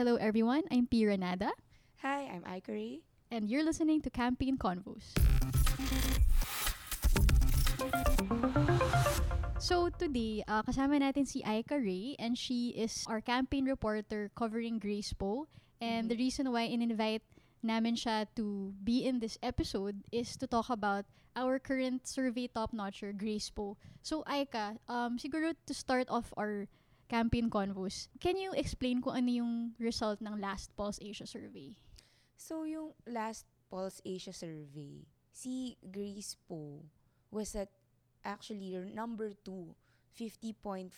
Hello everyone, I'm P. Renada, Hi, I'm Ikery. and you're listening to Campaign Convos. So today, uh, kasama natin si Aika Ray and she is our campaign reporter covering Grace Poe. And the reason why in-invite namin siya to be in this episode is to talk about our current survey top-notcher, Grace Poe. So Aika, um, siguro to start off our campaign convos, can you explain kung ano yung result ng last Pulse Asia survey? So, yung last Pulse Asia survey, si Grace Poe was at actually number 2. 50.5%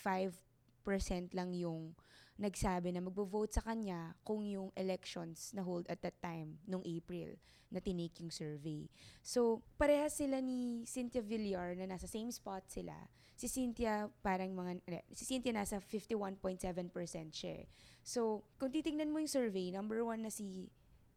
lang yung nagsabi na magbo-vote sa kanya kung yung elections na hold at that time, nung April, na tinake yung survey. So, parehas sila ni Cynthia Villar na nasa same spot sila. Si Cynthia parang mga, si Cynthia nasa 51.7% siya. eh. So, kung titingnan mo yung survey, number one na si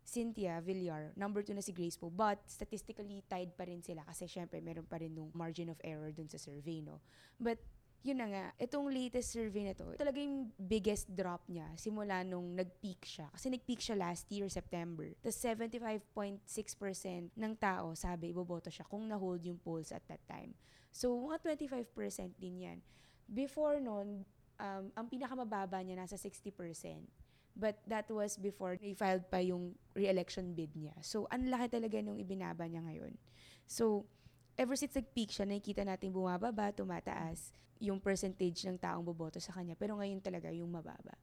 Cynthia Villar, number two na si Grace Poe. But statistically tied pa rin sila kasi syempre meron pa rin nung margin of error dun sa survey, no? But yun na nga, itong latest survey na to, talaga yung biggest drop niya simula nung nag-peak siya. Kasi nag-peak siya last year, September. Tapos 75.6% ng tao sabi iboboto siya kung na-hold yung polls at that time. So, mga 25% din yan. Before nun, um, ang pinakamababa niya nasa 60%. But that was before they filed pa yung re-election bid niya. So, ang laki talaga nung ibinaba niya ngayon. So, ever since nag-peak siya, nakikita natin bumababa, tumataas yung percentage ng taong boboto sa kanya. Pero ngayon talaga yung mababa.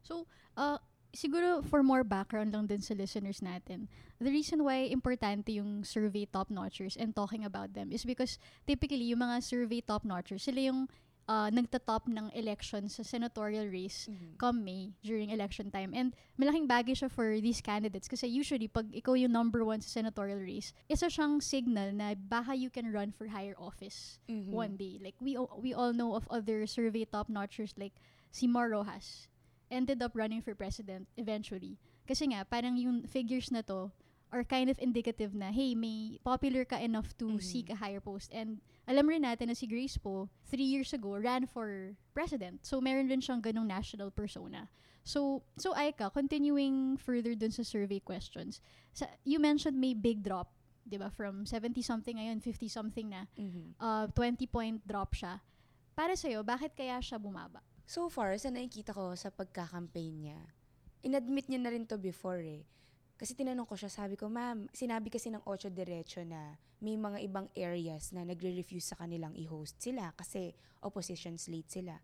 So, uh, siguro for more background lang din sa listeners natin, the reason why importante yung survey top-notchers and talking about them is because typically yung mga survey top-notchers, sila yung uh, nagtatop ng election sa senatorial race come May during election time. And malaking bagay siya for these candidates kasi usually pag ikaw yung number one sa senatorial race, isa siyang signal na baka you can run for higher office Mhm. one day. Like we all, we all know of other survey top-notchers like si Mar Rojas ended up running for president eventually. Kasi nga, parang yung figures na to are kind of indicative na, hey, may popular ka enough to Mhm. seek a higher post. And alam rin natin na si Grace po, three years ago, ran for president. So, meron rin siyang ganong national persona. So, so Aika, continuing further dun sa survey questions, sa, you mentioned may big drop, di ba? From 70-something ngayon, 50-something na. Mhm. Uh, 20-point drop siya. Para sa'yo, bakit kaya siya bumaba? So far, sa nakikita ko sa pagkakampaign niya, inadmit niya na rin to before eh. Kasi tinanong ko siya, sabi ko, ma'am, sinabi kasi ng Ocho Derecho na may mga ibang areas na nagre-refuse sa kanilang i-host sila kasi opposition slate sila.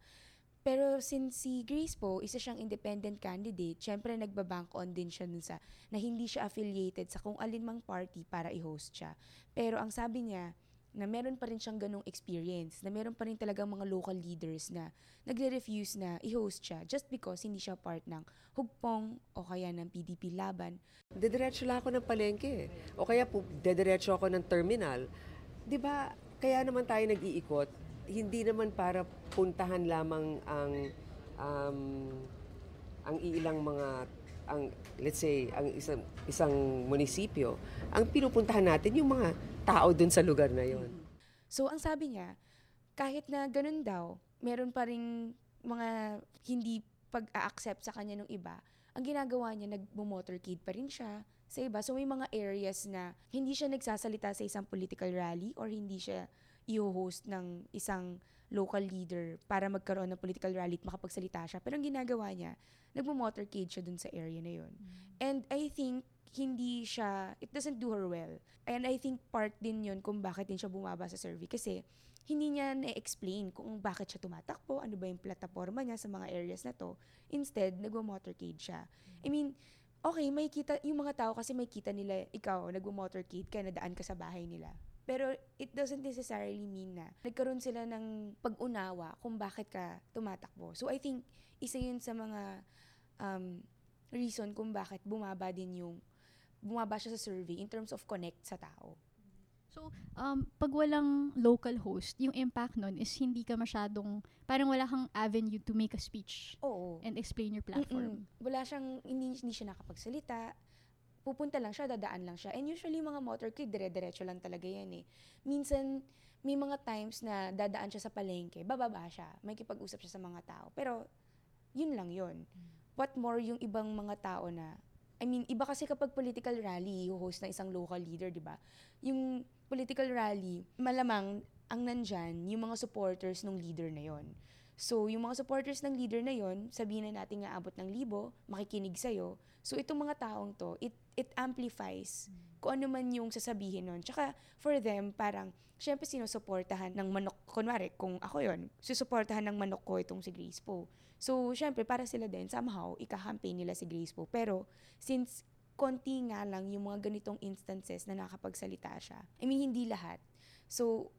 Pero since si Grace po, isa siyang independent candidate, syempre nagbabank on din siya sa na hindi siya affiliated sa kung alin mang party para i-host siya. Pero ang sabi niya, na meron pa rin siyang ganong experience, na meron pa rin talagang mga local leaders na nagre-refuse na i-host siya just because hindi siya part ng hugpong o kaya ng PDP laban. Dediretso lang ako ng palengke. O kaya po, dediretso ako ng terminal. 'Di ba? Kaya naman tayo nag-iikot. Hindi naman para puntahan lamang ang um, ang ilang mga ang let's say ang isang isang munisipyo. Ang pinupuntahan natin yung mga tao dun sa lugar na yon. So ang sabi niya, kahit na ganun daw, meron pa rin mga hindi pag-a-accept sa kanya ng iba. Ang ginagawa niya, nag-motorcade pa rin siya sa iba. So may mga areas na hindi siya nagsasalita sa isang political rally or hindi siya i-host ng isang local leader para magkaroon ng political rally at makapagsalita siya. Pero ang ginagawa niya, nagmo-motorcade siya dun sa area na yun. And I think hindi siya, it doesn't do her well. And I think part din yun kung bakit din siya bumaba sa survey. Kasi hindi niya na-explain kung bakit siya tumatakbo, ano ba yung plataforma niya sa mga areas na to. Instead, nagwa-motorcade siya. I mean, okay, may kita, yung mga tao kasi may kita nila, ikaw, nagwa-motorcade ka, nadaan ka sa bahay nila. Pero it doesn't necessarily mean na nagkaroon sila ng pag-unawa kung bakit ka tumatakbo. So I think isa yun sa mga um, reason kung bakit bumaba din yung bumaba siya sa survey in terms of connect sa tao. So, um, pag walang local host, yung impact nun is hindi ka masyadong, parang wala kang avenue to make a speech Oo. and explain your platform. Mm-mm. Wala siyang, hindi, hindi siya nakapagsalita. Pupunta lang siya, dadaan lang siya. And usually mga motorcade, dire-diretso lang talaga yan eh. Minsan, may mga times na dadaan siya sa palengke, bababa siya, may kipag-usap siya sa mga tao. Pero, yun lang yun. what more yung ibang mga tao na I mean, iba kasi kapag political rally, host ng isang local leader, di ba? Yung political rally, malamang ang nandyan, yung mga supporters ng leader na yon. So, yung mga supporters ng leader na yon, sabihin na natin nga abot ng libo, makikinig sa'yo. So, itong mga taong to, it, it amplifies kung ano man yung sasabihin nun. Tsaka, for them, parang, syempre, sinusuportahan ng manok. Kunwari, kung ako yon susuportahan ng manok ko itong si Grace Poe. So, syempre, para sila din, somehow, ika-campaign nila si Grace Poe. Pero, since konti nga lang yung mga ganitong instances na nakapagsalita siya, I mean, hindi lahat. So,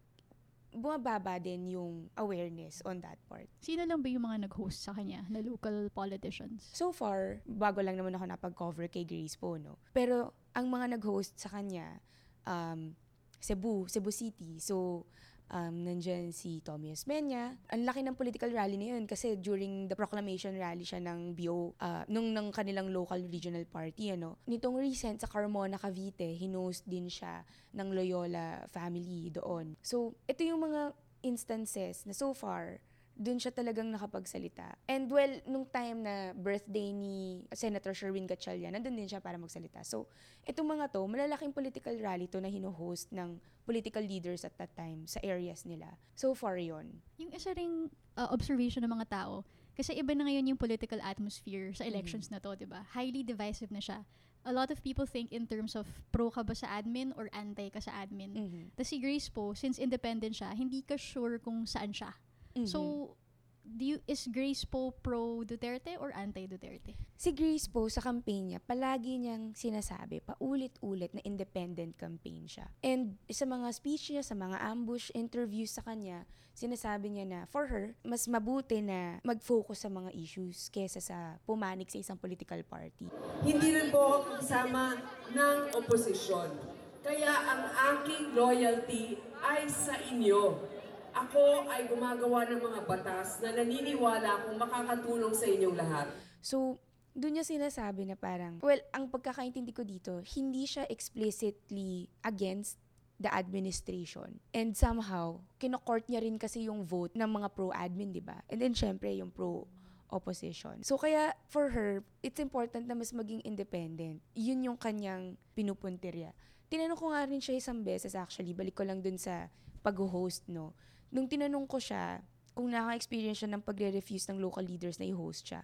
bumababa din yung awareness on that part. Sino lang ba yung mga nag-host sa kanya na local politicians? So far, bago lang naman ako napag-cover kay Grace po, no? Pero, ang mga nag-host sa kanya, um, Cebu, Cebu City. So, um, nandyan si Tommy Osmeña. Ang laki ng political rally na yun kasi during the proclamation rally siya ng BO, uh, nung ng kanilang local regional party, ano. Nitong recent sa Carmona, Cavite, hinost din siya ng Loyola family doon. So, ito yung mga instances na so far, dun siya talagang nakapagsalita. And well, nung time na birthday ni Senator Sherwin Gatchalian, nandun din siya para magsalita. So, itong mga to, malalaking political rally to na hino-host ng political leaders at that time sa areas nila. So far yon. Yung isa ring uh, observation ng mga tao, kasi iba na ngayon yung political atmosphere sa elections na to, di ba? Highly divisive na siya. A lot of people think in terms of pro ka ba sa admin or anti ka sa admin. Mhm. Tapos si Grace po, since independent siya, hindi ka sure kung saan siya. Mhm. So, do you, is Grace po pro Duterte or anti-Duterte? Si Grace po sa campaign niya, palagi niyang sinasabi, paulit-ulit na independent campaign siya. And sa mga speech niya, sa mga ambush interviews sa kanya, sinasabi niya na for her, mas mabuti na mag-focus sa mga issues kesa sa pumanik sa isang political party. Hindi rin po ako kasama ng oposisyon. Kaya ang aking loyalty ay sa inyo. Ako ay gumagawa ng mga batas na naniniwala akong makakatulong sa inyong lahat. So, doon niya sinasabi na parang, well, ang pagkakaintindi ko dito, hindi siya explicitly against the administration. And somehow, kinokort niya rin kasi yung vote ng mga pro-admin, di ba? And then, syempre, yung pro-opposition. So, kaya, for her, it's important na mas maging independent. Yun yung kanyang pinupuntirya. Tinanong ko nga rin siya isang beses, actually, balik ko lang dun sa pag-host, no? Nung tinanong ko siya, kung naka-experience siya ng pagre-refuse ng local leaders na i-host siya,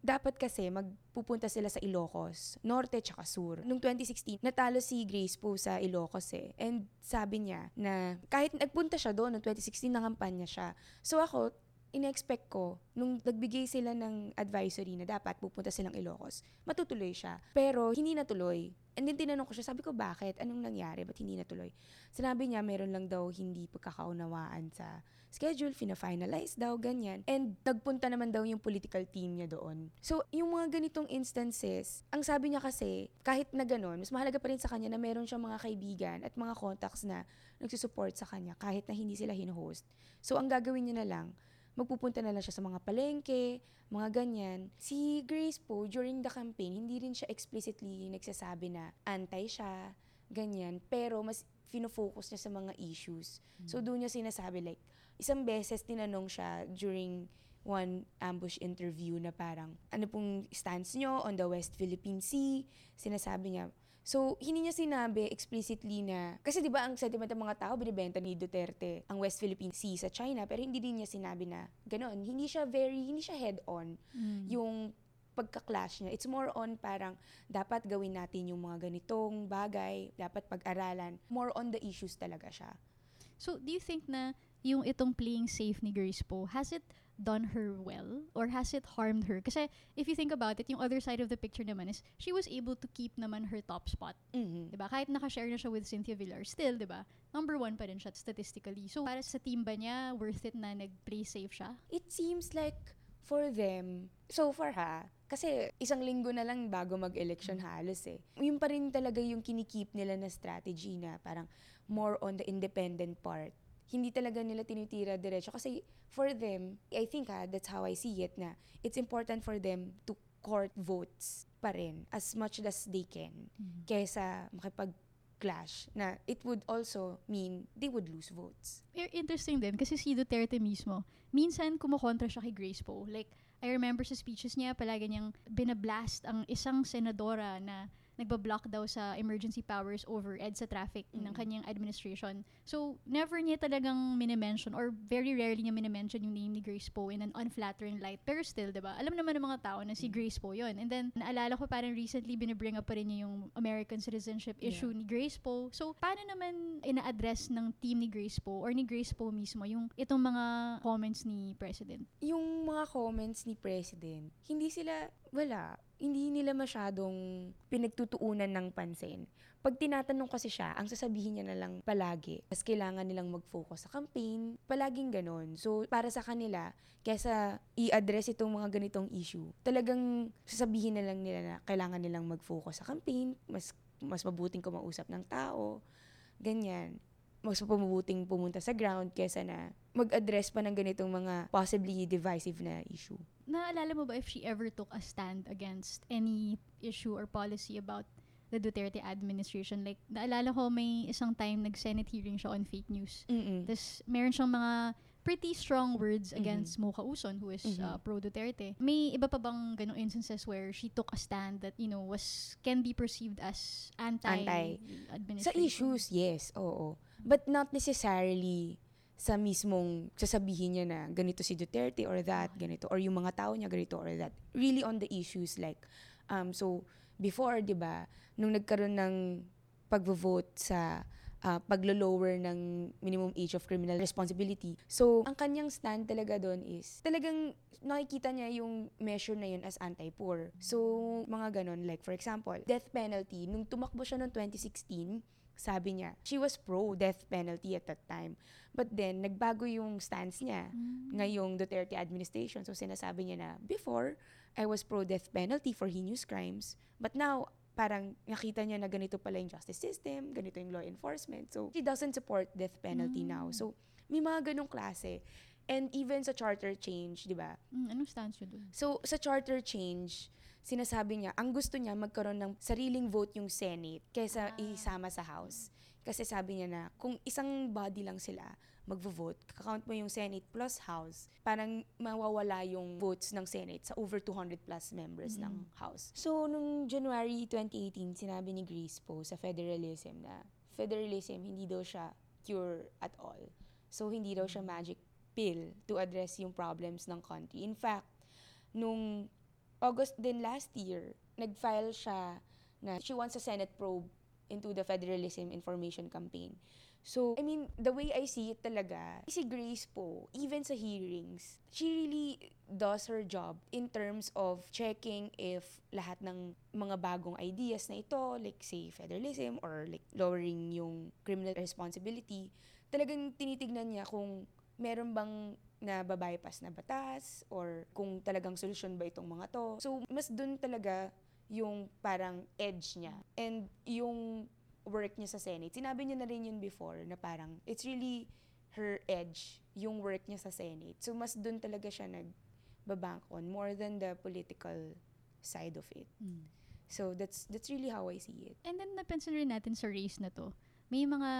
dapat kasi magpupunta sila sa Ilocos, Norte tsaka Sur. Noong 2016, natalo si Grace po sa Ilocos eh. And sabi niya na kahit nagpunta siya doon, noong 2016, nangampanya siya. So ako, in-expect ko, nung nagbigay sila ng advisory na dapat pupunta silang Ilocos, matutuloy siya. Pero hindi natuloy. And then tinanong ko siya, sabi ko, bakit? Anong nangyari? Ba't hindi natuloy? Sinabi niya, meron lang daw hindi pagkakaunawaan sa schedule, fina-finalize daw, ganyan. And nagpunta naman daw yung political team niya doon. So, yung mga ganitong instances, ang sabi niya kasi, kahit na ganun, mas mahalaga pa rin sa kanya na meron siyang mga kaibigan at mga contacts na nagsusupport sa kanya kahit na hindi sila hino-host. So, ang gagawin niya na lang, magpupunta na lang siya sa mga palengke, mga ganyan. Si Grace po, during the campaign, hindi rin siya explicitly nagsasabi na anti siya, ganyan. Pero mas fino-focus niya sa mga issues. So doon niya sinasabi like, isang beses tinanong siya during one ambush interview na parang, ano pong stance nyo on the West Philippine Sea? Sinasabi niya, So, hindi niya sinabi explicitly na, kasi di ba ang sentiment ng mga tao, binibenta ni Duterte ang West Philippine Sea sa China, pero hindi din niya sinabi na gano'n. Hindi siya very, hindi siya head-on yung pagka-clash niya. It's more on parang dapat gawin natin yung mga ganitong bagay, dapat pag-aralan. More on the issues talaga siya. So, do you think na yung itong playing safe ni Grace po, has it done her well or has it harmed her? Kasi if you think about it, yung other side of the picture naman is she was able to keep naman her top spot. Mhm. 'Di ba? Kahit nakashare na siya with Cynthia Villar, still, 'di ba? Number one pa rin siya statistically. So, para sa team ba niya, worth it na nag-play safe siya? It seems like for them, so far ha, kasi isang linggo na lang bago mag-election halos eh. Yun pa rin talaga yung kinikip nila na strategy na parang more on the independent part. Hindi talaga nila tinitira diretso. Kasi for them, I think ha, that's how I see it na it's important for them to court votes pa rin as much as they can kesa makipag clash na it would also mean they would lose votes. Pero interesting din kasi si Duterte mismo, minsan kumukontra siya kay Grace po. Like, I remember sa speeches niya, palagi niyang binablast ang isang senadora na nagbablock daw sa emergency powers over EDSA traffic ng Mm. kanyang administration. So, never niya talagang minimension or very rarely niya minimension yung name ni Grace Poe in an unflattering light. Pero still, di ba? Alam naman ng mga tao na si Mm. Grace Poe yun. And then, naalala ko parang recently binibring up pa rin niya yung American citizenship issue ni Grace Poe. So, paano naman ina-address ng team ni Grace Poe or ni Grace Poe mismo yung itong mga comments ni President? yung mga comments ni President, hindi sila, wala, hindi nila masyadong pinagtutuunan ng pansin. Pag tinatanong kasi siya, ang sasabihin niya na lang palagi, mas kailangan nilang mag-focus sa campaign, palaging ganon. So, para sa kanila, kesa i-address itong mga ganitong issue, talagang sasabihin na lang nila na kailangan nilang mag-focus sa campaign, mas, mas mabuting kumausap ng tao, ganyan mas mabuting pumunta sa ground kesa na mag-address pa ng ganitong mga possibly divisive na issue. Naalala mo ba if she ever took a stand against any issue or policy about the Duterte administration? Like, naalala ko may isang time nag-Senate hearing siya on fake news. Mm-mm. Tapos, meron siyang mga pretty strong words Mhm. against Mocha Uson, who is Mhm. uh, pro-Duterte. May iba pa bang ganong instances where she took a stand that, you know, was can be perceived as Anti. anti-administration? Sa issues, yes, oo. But not necessarily sa mismong sasabihin niya na ganito si Duterte or that, ganito, or yung mga tao niya ganito or that. Really on the issues like, um, so, before, di ba, nung nagkaroon ng pagvo-vote sa uh, paglo-lower ng minimum age of criminal responsibility. So, ang kanyang stand talaga doon is, talagang nakikita niya yung measure na yun as anti-poor. So, mga ganon. Like, for example, death penalty. Nung tumakbo siya noong 2016, sabi niya, she was pro-death penalty at that time. But then, nagbago yung stance niya Mm. ngayong Duterte administration. So, sinasabi niya na, before, I was pro-death penalty for heinous crimes. But now, parang nakita niya na ganito pala yung justice system, ganito yung law enforcement. So, she doesn't support death penalty now. Mm. So, may mga ganong klase. And even sa charter change, di ba? Mm, anong stance yun dun? So, sa charter change, sinasabi niya, ang gusto niya magkaroon ng sariling vote yung Senate kaysa Ah. isama sa House. Kasi sabi niya na, kung isang body lang sila magvo-vote, kakount mo yung Senate plus House, parang mawawala yung votes ng Senate sa over 200 plus members ng House. So, nung January 2018, sinabi ni Grace po sa federalism na federalism, hindi daw siya cure at all. So, hindi daw siya magic pill to address yung problems ng country. In fact, nung August din last year, nag-file siya na she wants a Senate probe into the Federalism Information Campaign. So, I mean, the way I see it talaga, si Grace po, even sa hearings, she really does her job in terms of checking if lahat ng mga bagong ideas na ito, like say federalism or like lowering yung criminal responsibility, talagang tinitignan niya kung meron bang na babypass na batas or kung talagang solusyon ba itong mga to. So, mas dun talaga yung parang edge niya. And yung work niya sa Senate, sinabi niya na rin yun before na parang it's really her edge, yung work niya sa Senate. So, mas dun talaga siya nagbabank on more than the political side of it. Mm. So, that's that's really how I see it. And then napansin rin natin sa race na to, may mga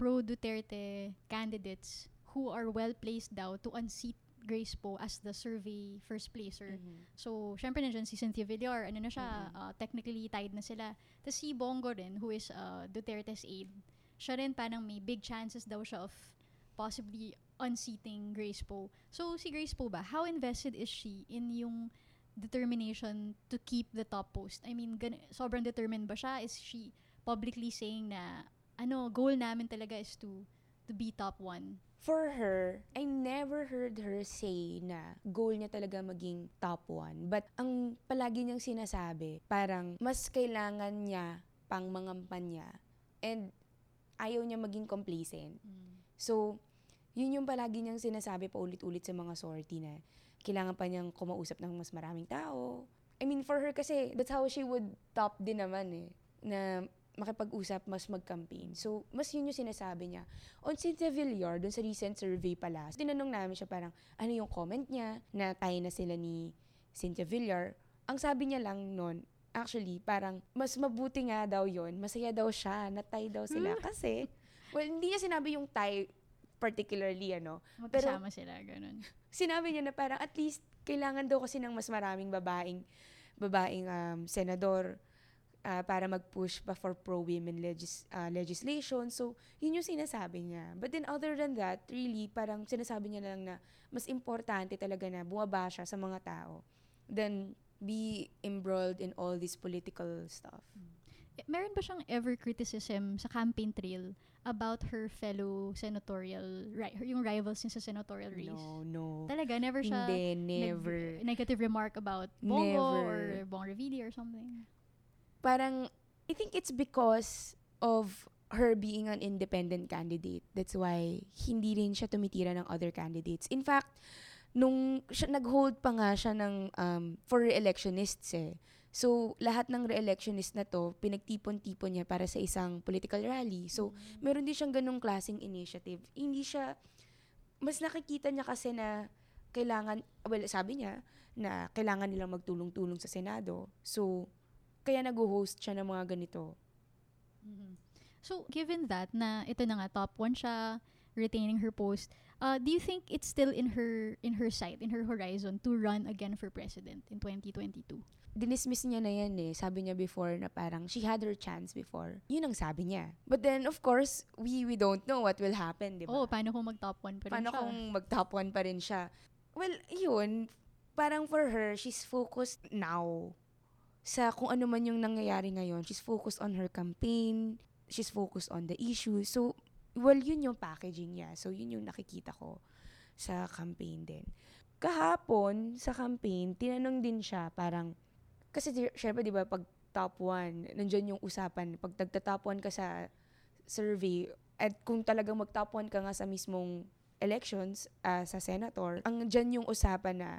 pro-Duterte candidates who are well placed daw to unseat Grace Poe as the survey first placer. So, syempre nandiyan si Cynthia Villar, ano na siya, Mhm. uh, technically tied na sila. Tapos si Bongo rin, who is uh, Duterte's aide, siya rin parang may big chances daw siya of possibly unseating Grace Poe. So, si Grace Poe ba, how invested is she in yung determination to keep the top post? I mean, gan- sobrang determined ba siya? Is she publicly saying na, ano, goal namin talaga is to to be top one? For her, I never heard her say na goal niya talaga maging top one. But ang palagi niyang sinasabi, parang mas kailangan niya pang mangampanya and ayaw niya maging complacent. So, yun yung palagi niyang sinasabi pa ulit-ulit sa mga sortie na kailangan pa niyang kumausap ng mas maraming tao. I mean, for her kasi, that's how she would top din naman eh, na makipag-usap, mas mag-campaign. So, mas yun yung sinasabi niya. On Cynthia Villar, dun sa recent survey pala, tinanong namin siya parang, ano yung comment niya, na tayo na sila ni Cynthia Villar. Ang sabi niya lang nun, actually, parang, mas mabuti nga daw yon masaya daw siya, na tie daw sila. Kasi, well, hindi niya sinabi yung tie particularly, ano. Pero- Magkasama sila, ganun. Sinabi niya na parang at least kailangan daw kasi ng mas maraming babaeng babaeng um, senador ah, para mag-push pa for pro-women legis- ah, legislation. So, yun yung sinasabi niya. But then other than that, really, parang sinasabi niya lang na mas importante talaga na bumaba siya sa mga tao than be embroiled in all this political stuff. Eh, Meron ba siyang ever criticism sa campaign trail about her fellow senatorial, ri- yung rivals niya sa senatorial race? No, no. Talaga, never siya Hindi, never. negative remark about Bongo Never. or Bong Revilla or something? Parang I think it's because of her being an independent candidate. That's why hindi rin siya tumitira ng other candidates. In fact, nung siya, nag-hold pa nga siya ng um, for re-electionists eh. So, lahat ng re-electionist na to, pinagtipon-tipon niya para sa isang political rally. So, meron din siyang ganong klaseng initiative. Hindi siya, mas nakikita niya kasi na kailangan, well, sabi niya, na kailangan nilang magtulong-tulong sa Senado. So, kaya nag-host siya ng mga ganito. Mhm. So, given that na ito na nga top one siya, retaining her post, uh, do you think it's still in her in her sight, in her horizon to run again for president in 2022? Dinismiss niya na yan eh. Sabi niya before na parang she had her chance before. Yun ang sabi niya. But then, of course, we we don't know what will happen, di ba? Oh, paano kung mag-top one pa rin Paano siya? kung mag-top one pa rin siya? Well, yun, parang for her, she's focused now sa kung ano man yung nangyayari ngayon. She's focused on her campaign. She's focused on the issue. So, well, yun yung packaging niya. So, yun yung nakikita ko sa campaign din. Kahapon, sa campaign, tinanong din siya parang, kasi syempre, di ba, pag top one, nandyan yung usapan, pag tagta-top one ka sa survey, at kung talagang mag-top one ka nga sa mismong elections ah, sa senator, ang dyan yung usapan na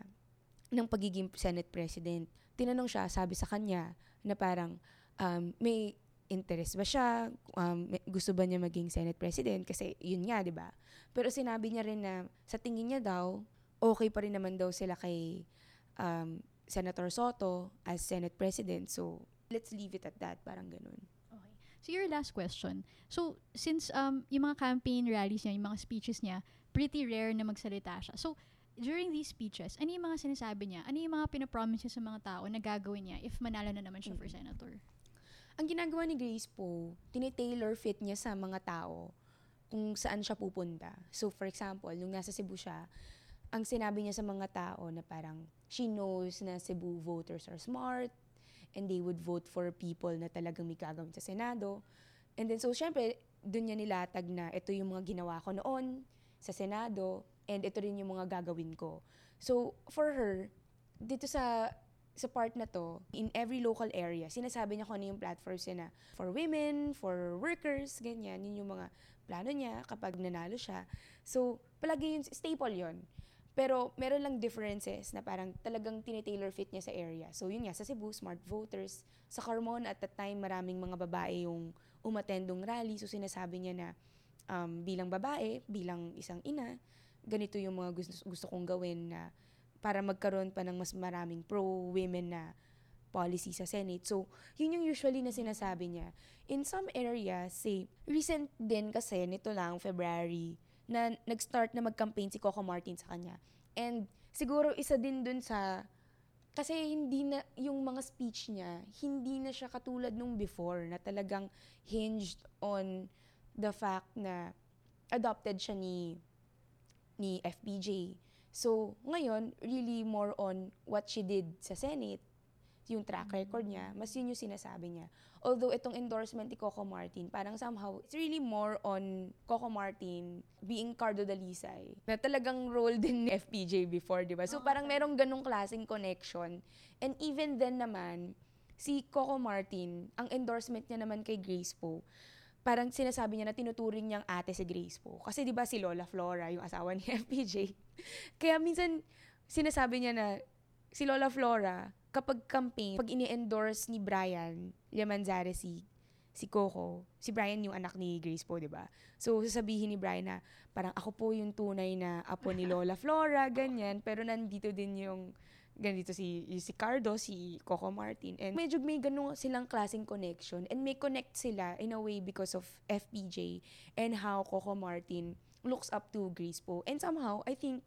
ng pagiging Senate President. Tinanong siya, sabi sa kanya, na parang um, may interest ba siya? Um, gusto ba niya maging Senate President? Kasi yun nga, di ba? Pero sinabi niya rin na sa tingin niya daw, okay pa rin naman daw sila kay um, Senator Soto as Senate President. So, let's leave it at that. Parang ganun. Okay. So your last question. So since um yung mga campaign rallies niya, yung mga speeches niya, pretty rare na magsalita siya. So during these speeches, ano yung mga sinasabi niya? Ano yung mga pinapromise niya sa mga tao na gagawin niya if manalo na naman siya for senator? Ang ginagawa ni Grace po, tinitailor fit niya sa mga tao kung saan siya pupunta. So, for example, nung nasa Cebu siya, ang sinabi niya sa mga tao na parang she knows na Cebu voters are smart and they would vote for people na talagang may gagawin sa Senado. And then, so, syempre, doon niya nilatag na ito yung mga ginawa ko noon sa Senado and ito rin yung mga gagawin ko. So, for her, dito sa sa part na to, in every local area, sinasabi niya kung ano yung platforms niya na for women, for workers, ganyan. Yun yung mga plano niya kapag nanalo siya. So, palagi yun, staple yun. Pero meron lang differences na parang talagang tinitailor fit niya sa area. So, yun nga, sa Cebu, smart voters. Sa Carmona, at that time, maraming mga babae yung umatendong rally. So, sinasabi niya na um, bilang babae, bilang isang ina, ganito yung mga gusto, gusto kong gawin na para magkaroon pa ng mas maraming pro-women na policy sa Senate. So, yun yung usually na sinasabi niya. In some areas, say, recent din kasi, nito lang, February, na nag-start na mag-campaign si Coco Martin sa kanya. And siguro isa din dun sa, kasi hindi na, yung mga speech niya, hindi na siya katulad nung before, na talagang hinged on the fact na adopted siya ni ni FPJ. So, ngayon, really more on what she did sa Senate, yung track record niya, mas yun yung sinasabi niya. Although itong endorsement ni Coco Martin, parang somehow, it's really more on Coco Martin being Cardo Dalisay, na talagang role din ni FPJ before, di ba? So, parang merong ganong klaseng connection. And even then naman, si Coco Martin, ang endorsement niya naman kay Grace Poe, parang sinasabi niya na tinuturing niyang ate si Grace Poe. Kasi di ba si Lola Flora, yung asawa ni FPJ. Kaya minsan, sinasabi niya na si Lola Flora, kapag campaign, pag ini-endorse ni Brian Liamanzare si si Coco, si Brian yung anak ni Grace po, di ba? So, sasabihin ni Brian na parang ako po yung tunay na apo ni Lola Flora, ganyan. Pero nandito din yung ganito si si Cardo, si Coco Martin. And medyo may ganun silang klaseng connection. And may connect sila in a way because of FPJ and how Coco Martin looks up to Grace po. And somehow, I think,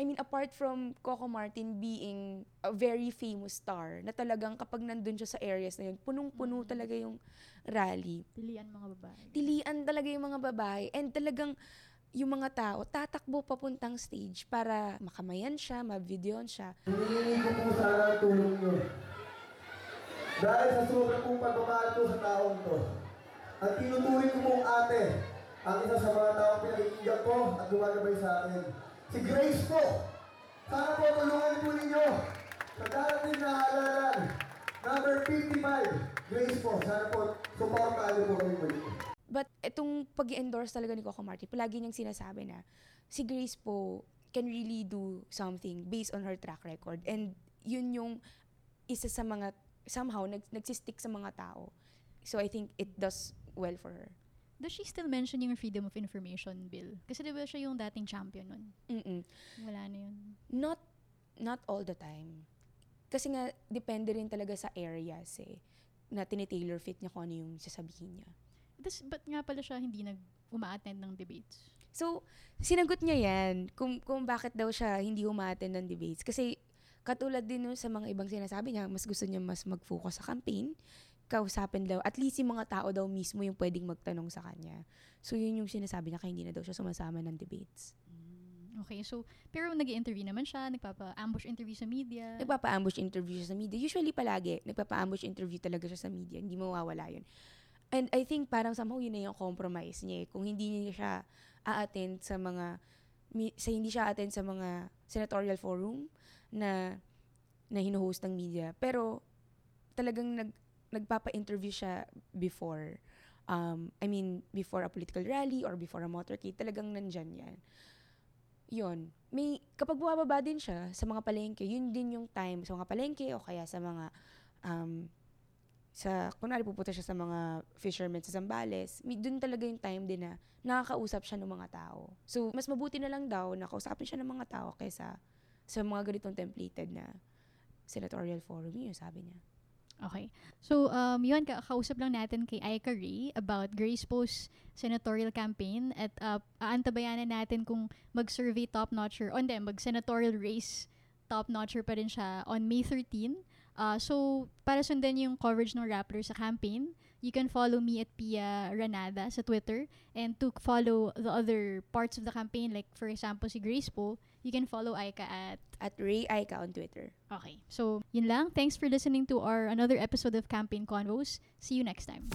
I mean, apart from Coco Martin being a very famous star, na talagang kapag nandun siya sa areas na yun, punong-puno talaga yung rally. Pilian mga babae. Tilian talaga yung mga babae. And talagang yung mga tao, tatakbo papuntang stage para makamayan siya, ma-videoan siya. Hinihingi ko po sana ang tulong nyo. Dahil sa sobrang kong pagmamahal ko sa taong to. At tinuturing ko pong ate, ang isa sa mga taong pinakikinggan ko at gumagabay sa akin. Si Grace po. Sana po tulungan po ninyo. Sa darating na halalan, number 55, Grace po. Sana po, supportahan niyo po kami muli. But itong pag endorse talaga ni Coco Martin, palagi niyang sinasabi na si Grace po can really do something based on her track record. And yun yung isa sa mga, somehow, nag, nagsistick sa mga tao. So I think it does well for her. Does she still mention yung Freedom of Information Bill? Kasi di ba siya yung dating champion nun? Mm-mm. Wala na yun. Not, not all the time. Kasi nga, depende rin talaga sa areas eh, na tinitailor fit niya kung ano yung sasabihin niya. Das, ba't nga pala siya hindi nag uma-attend ng debates? So, sinagot niya yan kung, kung bakit daw siya hindi umaten ng debates. Kasi katulad din nun sa mga ibang sinasabi niya, mas gusto niya mas mag-focus sa campaign, kausapin daw, at least yung mga tao daw mismo yung pwedeng magtanong sa kanya. So, yun yung sinasabi niya kaya hindi na daw siya sumasama ng debates. Okay, so, pero nag interview naman siya, nagpapa-ambush interview sa media. Nagpapa-ambush interview siya sa media. Usually palagi, nagpapa-ambush interview talaga siya sa media. Hindi mawawala yun. And I think parang somehow yun na yung compromise niya eh. Kung hindi niya siya a-attend sa mga, sa hindi siya attend sa mga senatorial forum na na hinuhost ng media. Pero talagang nag, nagpapa-interview siya before. Um, I mean, before a political rally or before a motorcade. Talagang nandyan yan. Yun. May, kapag bumababa din siya sa mga palengke, yun din yung time sa mga palengke o kaya sa mga um, sa, kunwari pupunta siya sa mga fishermen sa Zambales, dun talaga yung time din na nakakausap siya ng mga tao. So, mas mabuti na lang daw na kausapin siya ng mga tao kaysa sa mga ganitong templated na senatorial forum. Yun sabi niya. Okay. So, um, yun, kakausap lang natin kay Aika Ray about Grace Post senatorial campaign at uh, aantabayanan natin kung mag-survey top-notcher, o hindi, mag-senatorial race top-notcher pa rin siya on May 13. Uh, so, para sundan yung coverage ng Rappler sa campaign, you can follow me at Pia Ranada sa Twitter. And to follow the other parts of the campaign, like for example, si Grace po, you can follow Aika at At Ray Aika on Twitter. Okay. So, yun lang. Thanks for listening to our another episode of Campaign Convos. See you next time.